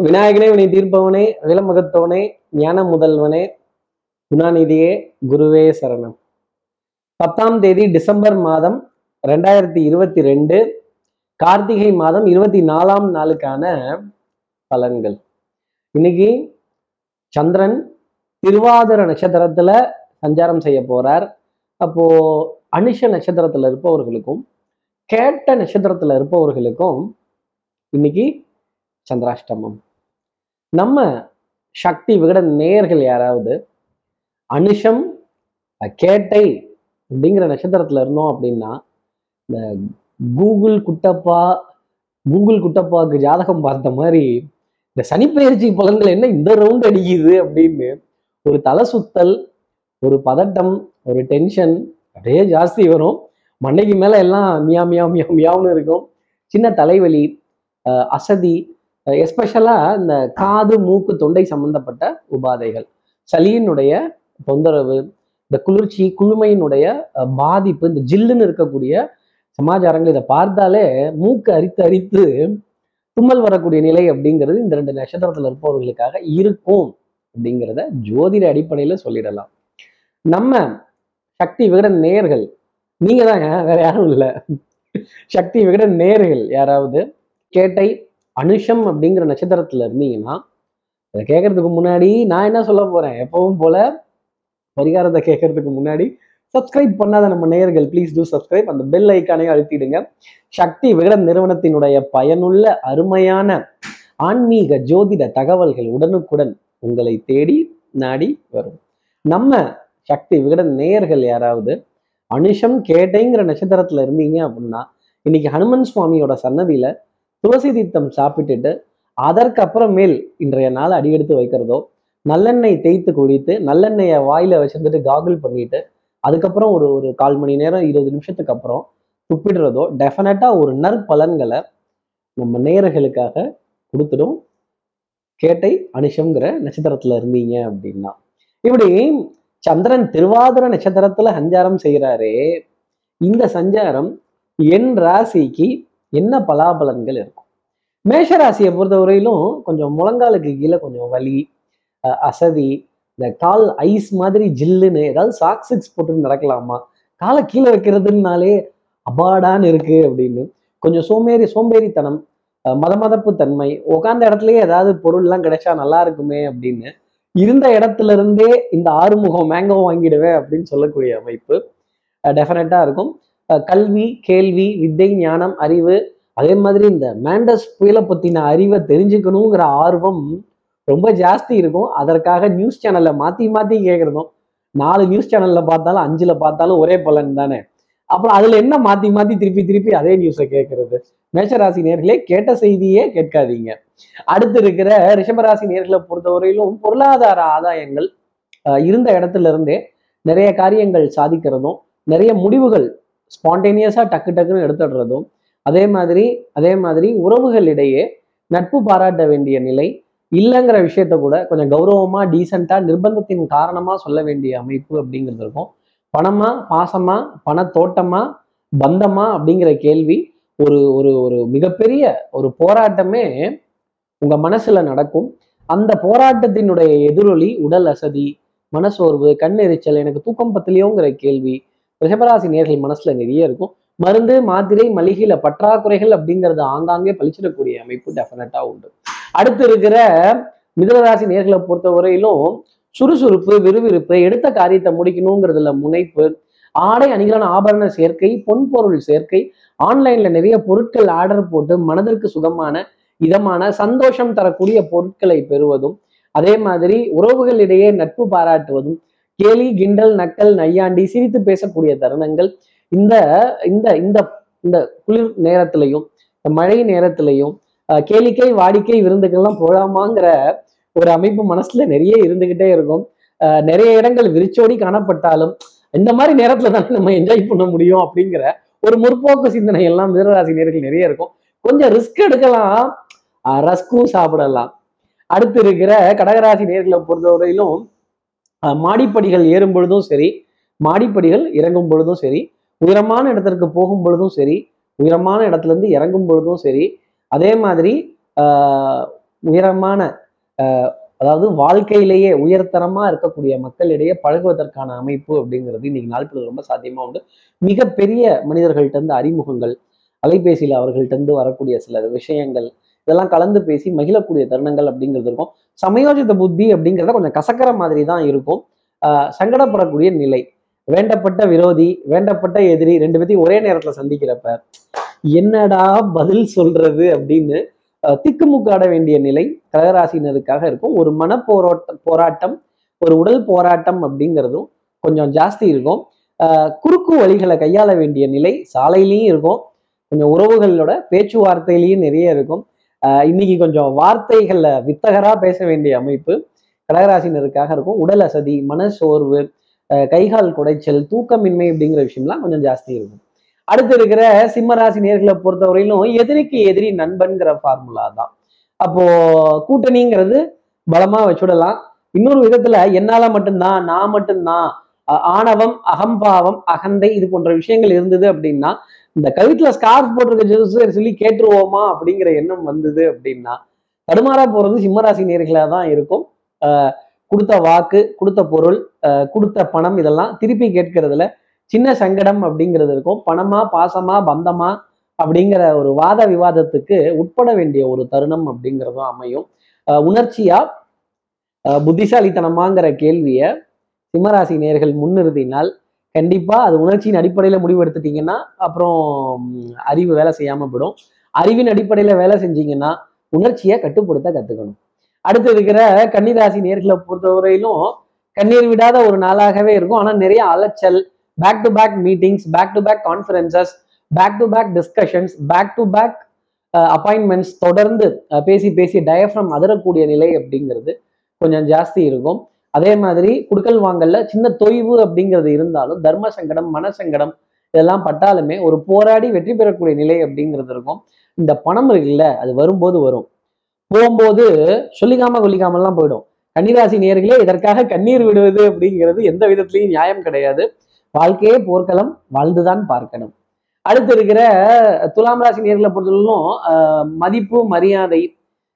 விநாயகனே வினை தீர்ப்பவனே விலமுகத்தவனே ஞான முதல்வனே குணாநிதியே குருவே சரணம். பத்தாம் தேதி டிசம்பர் மாதம் ரெண்டாயிரத்தி இருபத்தி ரெண்டு கார்த்திகை மாதம் இருபத்தி நாலாம் நாளுக்கான பலன்கள். இன்னைக்கு சந்திரன் திருவாதிர நட்சத்திரத்துல சஞ்சாரம் செய்ய போறார். அப்போ அனுஷ நட்சத்திரத்துல இருப்பவர்களுக்கும் கேட்ட நட்சத்திரத்துல இருப்பவர்களுக்கும் இன்னைக்கு சந்திராஷ்டமம். நம்ம சக்தி விகட நேயர்கள் யாராவது? அனுஷம் கேட்டை அப்படிங்கிற நட்சத்திரத்துல இருந்தோம் அப்படின்னா இந்த கூகுள் குட்டப்பா கூகுள் குட்டப்பாவுக்கு ஜாதகம் பார்த்த மாதிரி இந்த சனிப்பெயர்ச்சி பலன்கள் என்ன இந்த ரவுண்ட் அடிக்குது அப்படின்னு ஒரு தலை சுத்தல் ஒரு பதட்டம் ஒரு டென்ஷன் அப்படியே ஜாஸ்தி வரும். மண்டைக்கு மேலே எல்லாம் மியா மியா மியா மியாவுன்னு இருக்கும். சின்ன தலைவலி அசதி எஸ்பெஷலாக இந்த காது மூக்கு தொண்டை சம்பந்தப்பட்ட உபாதைகள். சளியினுடைய தொந்தரவு இந்த குளிர்ச்சி குளுமையினுடைய பாதிப்பு இந்த ஜில்லுன்னு இருக்கக்கூடிய சமாச்சாரங்கள் இதை பார்த்தாலே மூக்கு அரித்து அரித்து தும்மல் வரக்கூடிய நிலை அப்படிங்கிறது இந்த ரெண்டு நட்சத்திரத்தில் இருப்பவர்களுக்காக இருக்கும் அப்படிங்கிறத ஜோதிட அடிப்படையில சொல்லிடலாம். நம்ம சக்தி விகடன் நேர்கள் நீங்க தாங்க வேற யாரும் இல்லை. சக்தி விகடன் நேர்கள் யாராவது கேட்டை அனுஷம் அப்படிங்கிற நட்சத்திரத்துல இருந்தீங்கன்னா அதை கேட்கறதுக்கு முன்னாடி நான் என்ன சொல்ல போறேன்? எப்பவும் போல பரிகாரத்தை கேட்கறதுக்கு முன்னாடி சப்ஸ்கிரைப் பண்ணாத நம்ம நேயர்கள் ப்ளீஸ் டூ சப்ஸ்கிரைப் அந்த பெல் ஐக்கானையும் அழுத்திடுங்க. சக்தி விகடன் நிறுவனத்தினுடைய பயனுள்ள அருமையான ஆன்மீக ஜோதிட தகவல்கள் உடனுக்குடன் உங்களை தேடி நாடி வரும். நம்ம சக்தி விகடன் நேயர்கள் யாராவது அனுஷம் கேட்டைங்கிற நட்சத்திரத்துல இருந்தீங்க அப்படின்னா இன்னைக்கு ஹனுமன் சுவாமியோட சன்னதியில துளசி தீர்த்தம் சாப்பிட்டுட்டு அதற்கப்புறமேல் இன்றைய நாள் அடியெடுத்து வைக்கிறதோ நல்லெண்ணெய் தேய்த்து குடித்து நல்லெண்ணெயை வாயில வச்சிருந்துட்டு காகுல் பண்ணிட்டு அதுக்கப்புறம் ஒரு ஒரு கால் மணி நேரம் இருபது நிமிஷத்துக்கு அப்புறம் துப்பிடுறதோ டெஃபினட்டா ஒரு நற்பலன்களை நம்ம நேயர்களுக்காக கொடுத்துடும். கேட்டை அனுஷங்கிற நட்சத்திரத்துல இருந்தீங்க அப்படின்னா. இப்படி சந்திரன் திருவாதிர நட்சத்திரத்துல சஞ்சாரம் செய்கிறாரே. இந்த சஞ்சாரம் என் ராசிக்கு என்ன பலாபலன்கள் இருக்கும்? மேஷராசியை பொறுத்தவரையிலும் கொஞ்சம் முழங்காலுக்கு கீழே கொஞ்சம் வலி அசதி இந்த கால் ஐஸ் மாதிரி ஜில்லுன்னு ஏதாவது சாக் சிக்ஸ் போட்டு நடக்கலாமா? காலை கீழே வைக்கிறதுனாலே அபாடான்னு இருக்கு அப்படின்னு. கொஞ்சம் சோம்பேறி சோம்பேறித்தனம் மதமதப்பு தன்மை உட்காந்த இடத்துலயே ஏதாவது பொருள்லாம் கிடைச்சா நல்லா இருக்குமே அப்படின்னு. இருந்த இடத்துல இருந்தே இந்த ஆறுமுகம் மேங்கோ வாங்கிடுவேன் அப்படின்னு சொல்லக்கூடிய அமைப்பு டெஃபினட்டா இருக்கும். கல்வி கேள்வி வித்தை ஞானம் அறிவு அதே மாதிரி இந்த மேண்டஸ் புயலை பத்தின அறிவை தெரிஞ்சுக்கணுங்கிற ஆர்வம் ரொம்ப ஜாஸ்தி இருக்கும். அதற்காக நியூஸ் சேனல்ல மாத்தி மாத்தி கேட்கறதும் நாலு நியூஸ் சேனல்ல பார்த்தாலும் அஞ்சுல பார்த்தாலும் ஒரே பலன் தானே. அப்புறம் அதுல என்ன மாத்தி மாத்தி திருப்பி திருப்பி அதே நியூஸை கேட்கறது மேஷராசி நேர்களே கேட்ட செய்தியே கேட்காதீங்க. அடுத்து இருக்கிற ரிஷபராசி நேர்களை பொறுத்தவரையிலும் பொருளாதார ஆதாயங்கள் அஹ், இருந்த இடத்துல இருந்தே நிறைய காரியங்கள் சாதிக்கிறதும் நிறைய முடிவுகள் ஸ்பான்டேனியஸாக டக்கு டக்குன்னு எடுத்துடுறதும் அதே மாதிரி அதே மாதிரி உறவுகளிடையே நட்பு பாராட்ட வேண்டிய நிலை இல்லைங்கிற விஷயத்த கூட கொஞ்சம் கௌரவமா டீசெண்டா நிர்பந்தத்தின் காரணமா சொல்ல வேண்டிய அமைப்பு அப்படிங்கிறது இருக்கும். பணமா பாசமா பணத்தோட்டமா பந்தமா அப்படிங்கிற கேள்வி ஒரு ஒரு ஒரு மிகப்பெரிய ஒரு போராட்டமே உங்க மனசுல நடக்கும். அந்த போராட்டத்தினுடைய எதிரொலி உடல் அசதி மனசோர்வு கண் எரிச்சல் எனக்கு தூக்கம் பத்திலையோங்கிற கேள்வி ரிஷபராசி நேர்கள் மனசுல நிறைய இருக்கும். மருந்து மாத்திரை மளிகையில பற்றாக்குறைகள் அப்படிங்கிறது ஆங்காங்கே பழிச்சிடக்கூடிய அமைப்பு டெஃபினட்டா உண்டு. அடுத்து இருக்கிற மிதனராசி நேர்களை பொறுத்தவரையிலும் சுறுசுறுப்பு விறுவிறுப்பு எடுத்த காரியத்தை முடிக்கணுங்கிறதுல முனைப்பு ஆடை அணிகளான ஆபரண சேர்க்கை பொன்பொருள் சேர்க்கை ஆன்லைன்ல நிறைய பொருட்கள் ஆர்டர் போட்டு மனதிற்கு சுகமான இதமான சந்தோஷம் தரக்கூடிய பொருட்களை பெறுவதும் அதே மாதிரி உறவுகளிடையே நட்பு பாராட்டுவதும் கேலி கிண்டல் நக்கல் நையாண்டி சிரித்து பேசக்கூடிய தருணங்கள் இந்த இந்த இந்த இந்த குளிர் நேரத்திலையும் இந்த மழை நேரத்திலையும் கேளிக்கை வாடிக்கை விருந்துக்கள்லாம் போகலாமாங்கிற ஒரு அமைப்பு மனசுல நிறைய இருந்துகிட்டே இருக்கும். அஹ், நிறைய இடங்கள் விரிச்சோடி காணப்பட்டாலும் இந்த மாதிரி நேரத்துல தானே நம்ம என்ஜாய் பண்ண முடியும் அப்படிங்கிற ஒரு முற்போக்கு சிந்தனை எல்லாம் மிதனராசி நேர்கள் நிறைய இருக்கும். கொஞ்சம் ரிஸ்க் எடுக்கலாம். ரஸ்கும் சாப்பிடலாம். அடுத்து இருக்கிற கடகராசி நேர்களை பொறுத்தவரையிலும் மாடிப்படிகள் ஏறும் பொழுதும் சரி மாடிப்படிகள் இறங்கும் பொழுதும் சரி உயரமான இடத்திற்கு போகும் பொழுதும் சரி உயரமான இடத்துல இருந்து இறங்கும் பொழுதும் சரி அதே மாதிரி ஆஹ், உயரமான அதாவது வாழ்க்கையிலேயே உயர்தரமா இருக்கக்கூடிய மக்களிடையே பழகுவதற்கான அமைப்பு அப்படிங்கிறது இன்னைக்கு நாட்களுக்கு ரொம்ப சாத்தியமா உண்டு. மிகப்பெரிய மனிதர்கள்ட்ட இருந்து அறிமுகங்கள் அலைபேசியில் அவர்கள்ட்ட இருந்து வரக்கூடிய சில விஷயங்கள் இதெல்லாம் கலந்து பேசி மகிழக்கூடிய தருணங்கள் அப்படிங்கிறது இருக்கும். சமயோஜித புத்தி அப்படிங்கிறத கொஞ்சம் கசக்கிற மாதிரி தான் இருக்கும். ஆஹ் சங்கடப்படக்கூடிய நிலை. வேண்டப்பட்ட விரோதி வேண்டப்பட்ட எதிரி ரெண்டு பேத்தையும் ஒரே நேரத்துல சந்திக்கிறப்ப என்னடா பதில் சொல்றது அப்படின்னு திக்குமுக்காட வேண்டிய நிலை கடகராசினருக்காக இருக்கும். ஒரு மன போராட்ட போராட்டம் ஒரு உடல் போராட்டம் அப்படிங்கிறதும் கொஞ்சம் ஜாஸ்தி இருக்கும். ஆஹ் குறுக்கு வழிகளை கையாள வேண்டிய நிலை சாலையிலையும் இருக்கும். கொஞ்சம் உறவுகளோட பேச்சுவார்த்தையிலையும் நிறைய இருக்கும். ஆஹ் இன்னைக்கு கொஞ்சம் வார்த்தைகளில் வித்தகரா பேச வேண்டிய அமைப்பு கடகராசினருக்காக இருக்கும். உடல் அசதி மன சோர்வு கைகால் குடைச்சல் தூக்கமின்மை அப்படிங்கிற விஷயம்லாம் கொஞ்சம் ஜாஸ்தி இருக்கும். அடுத்து இருக்கிற சிம்மராசி நேர்களை பொறுத்தவரையிலும் எதிரிக்கு எதிரி நண்பன்கிற ஃபார்முலா தான். அப்போ கூட்டணிங்கிறது பலமா வச்சுடலாம். இன்னொரு விதத்துல என்னால மட்டும்தான் நான் மட்டும்தான் ஆணவம் அகம்பாவம் அகந்தை இது போன்ற விஷயங்கள் இருந்தது அப்படின்னா இந்த கழுத்துல ஸ்கார்ஃப் போட்டிருக்க ஜூஸ் சொல்லி கேட்டுருவோமா அப்படிங்கிற எண்ணம் வந்தது அப்படின்னா தடுமாறா போறது சிம்மராசி நேர்களா தான் இருக்கும். ஆஹ் கொடுத்த வாக்கு கொடுத்த பொருள் கொடுத்த பணம் இதெல்லாம் திருப்பி கேட்கறதுல சின்ன சங்கடம் அப்படிங்கிறது இருக்கும். பணமா பாசமா பந்தமா அப்படிங்கிற ஒரு வாத விவாதத்துக்கு உட்பட வேண்டிய ஒரு தருணம் அப்படிங்கிறதும் அமையும். உணர்ச்சியா? ஆஹ் புத்திசாலித்தனமாங்கிற கேள்வியை சிம்மராசி நேர்கள் முன்னிறுத்தினால் கண்டிப்பா அது உணர்ச்சியின் அடிப்படையில முடிவெடுத்துட்டீங்கன்னா அப்புறம் அறிவு வேலை செய்யாம போயிடும். அறிவின் அடிப்படையில வேலை செஞ்சீங்கன்னா உணர்ச்சியை கட்டுப்படுத்த கத்துக்கணும். அடுத்து இருக்கிற கன்னிராசி நேர்களை பொறுத்தவரையிலும் கண்ணீர் விடாத ஒரு நாளாகவே இருக்கும். ஆனால் நிறைய அலைச்சல் back to back meetings back to back conferences back to back discussions back to back appointments தொடர்ந்து uh, பேசி பேசி டயஃப்ரம் அதரக்கூடிய நிலை அப்படிங்கிறது கொஞ்சம் ஜாஸ்தி இருக்கும். அதே மாதிரி குடுக்கல் வாங்கல்ல சின்ன தொய்வு அப்படிங்கிறது இருந்தாலும் தர்ம சங்கடம் மன சங்கடம் இதெல்லாம் பட்டாலுமே ஒரு போராடி வெற்றி பெறக்கூடிய நிலை அப்படிங்கிறது இருக்கும். இந்த பணம் இருக்குல்ல அது வரும்போது வரும். போகும்போது சொல்லிக்காம கொல்லிக்காமல்லாம் போயிடும். கன்னிராசி நேர்களே இதற்காக கண்ணீர் விடுவது அப்படிங்கிறது எந்த விதத்திலையும் நியாயம் கிடையாது. வாழ்க்கையே போர்க்களம் வாழ்ந்துதான் பார்க்கணும். அடுத்து இருக்கிற துலாம் ராசி நேர்களை பொறுத்தவரைக்கும் மதிப்பு மரியாதை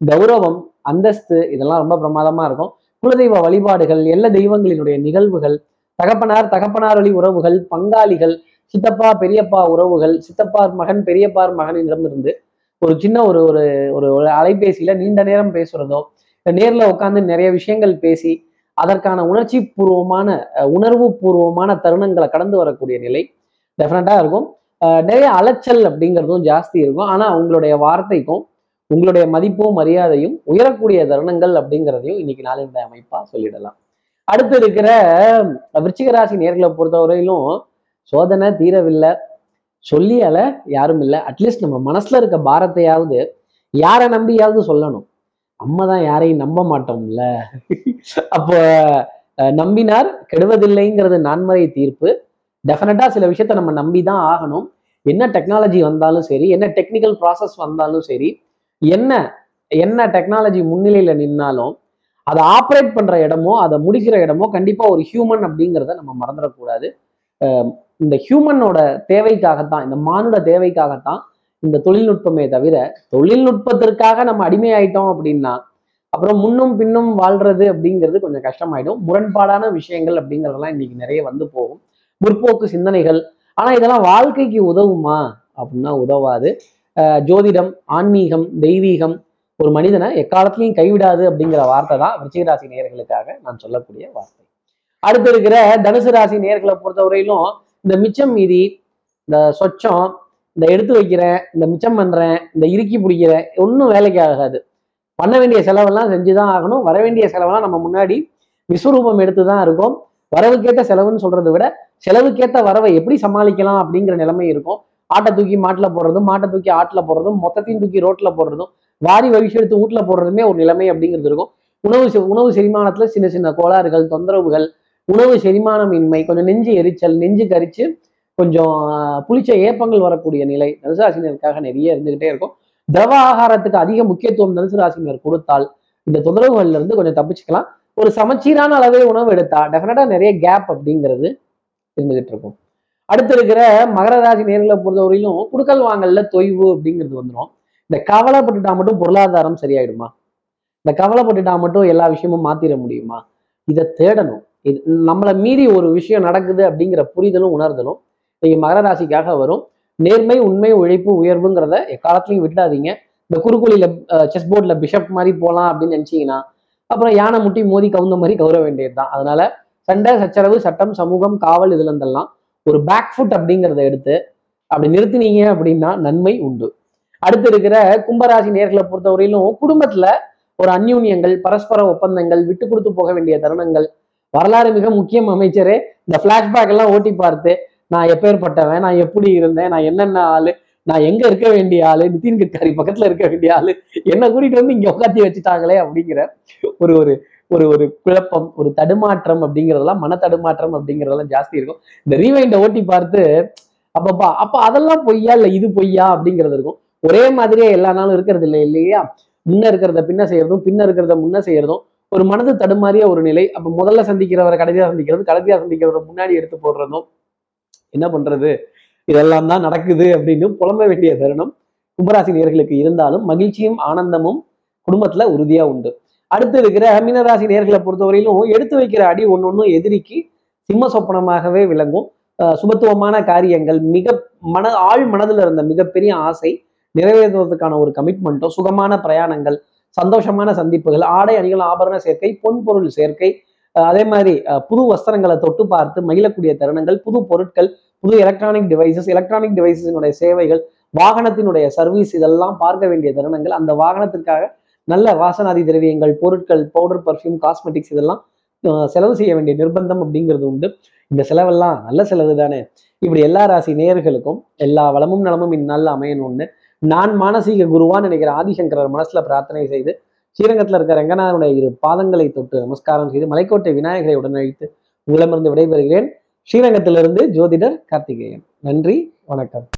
கௌரவம் அந்தஸ்து இதெல்லாம் ரொம்ப பிரமாதமா இருக்கும். குலதெய்வ வழிபாடுகள் எல்லா தெய்வங்களினுடைய நிகழ்வுகள் தகப்பனார் தகப்பனார் வழி உறவுகள் பங்காளிகள் சித்தப்பா பெரியப்பா உறவுகள் சித்தப்பார் மகன் பெரியப்பார் மகனிடமிருந்து ஒரு சின்ன ஒரு ஒரு ஒரு ஒரு அலைபேசியில நீண்ட நேரம் பேசுறதோ நேரில் நேர்ல உட்காந்து நிறைய விஷயங்கள் பேசி அதற்கான உணர்ச்சி பூர்வமான உணர்வு பூர்வமான தருணங்களை கடந்து வரக்கூடிய நிலை டெஃபினட்டா இருக்கும். நிறைய அலைச்சல் அப்படிங்கிறதும் ஜாஸ்தி இருக்கும். ஆனா உங்களுடைய வார்த்தைக்கும் உங்களுடைய மதிப்பும் மரியாதையும் உயரக்கூடிய தருணங்கள் அப்படிங்கிறதையும் இன்னைக்கு நாளின் அமைப்பா சொல்லிடலாம். அடுத்து இருக்கிற விருச்சிகராசி நேர்களை பொறுத்தவரையிலும் சோதனை தீரவில்லை. சொல்லியால யாரும் இல்லை. அட்லீஸ்ட் நம்ம மனசுல இருக்க பாரத்தையாவது யாரை நம்பியாவது சொல்லணும். நம்ம தான் யாரையும் நம்ப மாட்டோம்ல. அப்போ நம்பினார் கெடுவதில்லைங்கிறது நான்மறை தீர்ப்பு. டெஃபினட்டா சில விஷயத்த நம்ம நம்பி தான் ஆகணும். என்ன டெக்னாலஜி வந்தாலும் சரி என்ன டெக்னிக்கல் ப்ராசஸ் வந்தாலும் சரி என்ன என்ன டெக்னாலஜி முன்னிலையில நின்னாலும் அதை ஆப்ரேட் பண்ற இடமோ அதை முடிக்கிற இடமோ கண்டிப்பா ஒரு ஹியூமன் அப்படிங்கிறத நம்ம மறந்துடக்கூடாது. இந்த ஹியூமனோட தேவைக்காகத்தான் இந்த மானுட தேவைக்காகத்தான் இந்த தொழில்நுட்பமே தவிர தொழில்நுட்பத்திற்காக நம்ம அடிமையாயிட்டோம் அப்படின்னா அப்புறம் முன்னும் பின்னும் வாழ்றது அப்படிங்கிறது கொஞ்சம் கஷ்டமாயிடும். முரண்பாடான விஷயங்கள் அப்படிங்கிறதெல்லாம் இன்னைக்கு நிறைய வந்து போகும். முற்போக்கு சிந்தனைகள். ஆனா இதெல்லாம் வாழ்க்கைக்கு உதவுமா? அப்படின்னா உதவாது. ஜோதிடம் ஆன்மீகம் தெய்வீகம் ஒரு மனிதனை எக்காலத்திலையும் கைவிடாது அப்படிங்கிற வார்த்தை தான் விருச்சிகராசி நேயர்களுக்காக நான் சொல்லக்கூடிய வார்த்தை. அடுத்து இருக்கிற தனுசு ராசி நேர்களை பொறுத்தவரையிலும் இந்த மிச்சம் மீதி இந்த சொச்சம் இந்த எடுத்து வைக்கிறேன் இந்த மிச்சம் பண்ணுறேன் இந்த இறுக்கி பிடிக்கிறேன் ஒன்றும் வேலைக்கு ஆகாது. பண்ண வேண்டிய செலவெல்லாம் செஞ்சு தான் ஆகணும். வர வேண்டிய செலவெல்லாம் நம்ம முன்னாடி விஸ்வரூபம் எடுத்து தான் இருக்கும். வரவுக்கேற்ற செலவுன்னு சொல்கிறத விட செலவுக்கேற்ற வரவை எப்படி சமாளிக்கலாம் அப்படிங்கிற நிலைமை இருக்கும். ஆட்டை தூக்கி மாட்டில் போடுறதும் மாட்டை தூக்கி ஆட்டில் போடுறதும் மொத்தத்தையும் தூக்கி ரோட்டில் போடுறதும் வாரி வழிச்சு எடுத்து வீட்டில் போடுறதுமே ஒரு நிலைமை அப்படிங்கிறது இருக்கும். உணவு செ- உணவு செரிமானத்தில் சின்ன சின்ன கோளாறுகள் தொந்தரவுகள் உணவு செரிமானமின்மை கொஞ்சம் நெஞ்சு எரிச்சல் நெஞ்சு கரிச்சு கொஞ்சம் புளிச்ச ஏப்பங்கள் வரக்கூடிய நிலை தனுசு ராசினருக்காக நிறைய இருந்துகிட்டே இருக்கும். திரவ ஆகாரத்துக்கு அதிக முக்கியத்துவம் தனுசு ராசினர் கொடுத்தால் இந்த தொந்தரவுகள்ல இருந்து கொஞ்சம் தப்பிச்சுக்கலாம். ஒரு சமச்சீரான அளவே உணவு எடுத்தா டெஃபினட்டா நிறைய கேப் அப்படிங்கிறது இருந்துகிட்டு இருக்கும். அடுத்து இருக்கிற மகர ராசி நேர்களை பொறுத்தவரையிலும் குடுக்கல் வாங்கல்ல தொய்வு அப்படிங்கிறது வந்துடும் இந்த கவலைப்பட்டுட்டா மட்டும் பொருளாதாரம் சரியாயிடுமா? இந்த கவலைப்பட்டுட்டா மட்டும் எல்லா விஷயமும் மாத்திர முடியுமா? இதை தேடணும். இது நம்மளை மீறி ஒரு விஷயம் நடக்குது அப்படிங்கிற புரிதலும் உணர்தலும் நீங்க மகர ராசிக்காக வரும். நேர்மை உண்மை உழைப்பு உயர்வுங்கிறத எக்காலத்துலையும் விட்டாதீங்க இந்த குறுக்குழியில செஸ் போர்டில் பிஷப் மாதிரி போகலாம் அப்படின்னு நினைச்சீங்கன்னா அப்புறம் யானை முட்டி மோதி கவுந்த மாதிரி கௌர வேண்டியது தான். அதனால சண்டை சச்சரவு சட்டம் சமூகம் காவல் இதுல இருந்தெல்லாம் ஒரு பேக் ஃபுட் அப்படிங்கிறத எடுத்து அப்படி நிறுத்தினீங்க அப்படின்னா நன்மை உண்டு. அடுத்து இருக்கிற கும்பராசி நேர்களை பொறுத்தவரையிலும் குடும்பத்துல ஒரு அந்யூன்யங்கள் பரஸ்பர ஒப்பந்தங்கள் விட்டு கொடுத்து போக வேண்டிய தருணங்கள் வரலாறு மிக முக்கியம் அமைச்சரே. இந்த பிளாஷ்பேக் எல்லாம் ஓட்டி பார்த்து நான் எப்பேற்பட்டவன் நான் எப்படி இருந்தேன் நான் என்னென்ன ஆளு நான் எங்க இருக்க வேண்டிய ஆளு நிதின் கட்காரி பக்கத்துல இருக்க வேண்டிய ஆளு என்ன கூட்டிட்டு வந்து இங்க உட்காந்து வச்சுட்டாங்களே அப்படிங்கிற ஒரு ஒரு ஒரு ஒரு குழப்பம் ஒரு தடுமாற்றம் அப்படிங்கிறதெல்லாம் மன தடுமாற்றம் அப்படிங்கிறதெல்லாம் ஜாஸ்தி இருக்கும். இந்த ரீவைண்டை ஓட்டி பார்த்து அப்பப்பா அப்ப அதெல்லாம் பொய்யா இல்ல இது பொய்யா அப்படிங்கிறது இருக்கும். ஒரே மாதிரியே எல்லா நாளும் இருக்கிறது இல்லை இல்லையா? முன்ன இருக்கிறத பின்ன செய்யறதும் பின்ன இருக்கிறத முன்ன செய்யறதும் ஒரு மனது தடுமாறிய ஒரு நிலை. அப்ப முதல்ல சந்திக்கிறவரை கடைசியா சந்திக்கிறது கடைசியா சந்திக்கிறவரை முன்னாடி எடுத்து போடுறதும் என்ன பண்றது? இதெல்லாம் தான் நடக்குது அப்படின்னு புலம்ப வேண்டிய தருணம் கும்பராசி நேர்களுக்கு இருந்தாலும் மகிழ்ச்சியும் ஆனந்தமும் குடும்பத்துல உறுதியா உண்டு. அடுத்து இருக்கிற மீனராசி நேர்களை பொறுத்தவரையிலும் எடுத்து வைக்கிற அடி ஒன்னொன்னும் எதிரிக்கு சிம்ம சொப்பனமாகவே விளங்கும். சுபத்துவமான காரியங்கள் மிக மன ஆழ் மனதில் இருந்த மிகப்பெரிய ஆசை நிறைவேற்றுவதற்கான ஒரு கமிட்மெண்ட்டோ சுகமான பிரயாணங்கள் சந்தோஷமான சந்திப்புகள் ஆடை அணிகள் ஆபரண சேர்க்கை பொன் பொருள் சேர்க்கை அதே மாதிரி புது வஸ்திரங்களை தொட்டு பார்த்து மகிழக்கூடிய தருணங்கள் புது பொருட்கள் புது எலக்ட்ரானிக் டிவைசஸ் எலக்ட்ரானிக் டிவைசஸினுடைய சேவைகள் வாகனத்தினுடைய சர்வீஸ் இதெல்லாம் பார்க்க வேண்டிய தருணங்கள். அந்த வாகனத்திற்காக நல்ல வாசனாதி திரவியங்கள் பொருட்கள் பவுடர் பர்ஃப்யூம் காஸ்மெட்டிக்ஸ் இதெல்லாம் செலவு செய்ய வேண்டிய நிர்பந்தம் அப்படிங்கிறது உண்டு. இந்த செலவெல்லாம் நல்ல செலவு தானே இப்படி எல்லா ராசி நேயர்களுக்கும் எல்லா வளமும் நலமும் இந்நாளில் அமையணும்னு நான் மானசீக குருவான்னு நினைக்கிற ஆதிசங்கரர் மனசுல பிரார்த்தனை செய்து ஸ்ரீரங்கத்தில் இருக்கிற ரங்கநாதனுடைய இரு பாதங்களை தொட்டு நமஸ்காரம் செய்து மலைக்கோட்டை விநாயகரை உடனழித்து உங்களிடமிருந்து விடைபெறுகிறேன். ஸ்ரீரங்கத்திலிருந்து ஜோதிடர் கார்த்திகேயன். நன்றி வணக்கம்.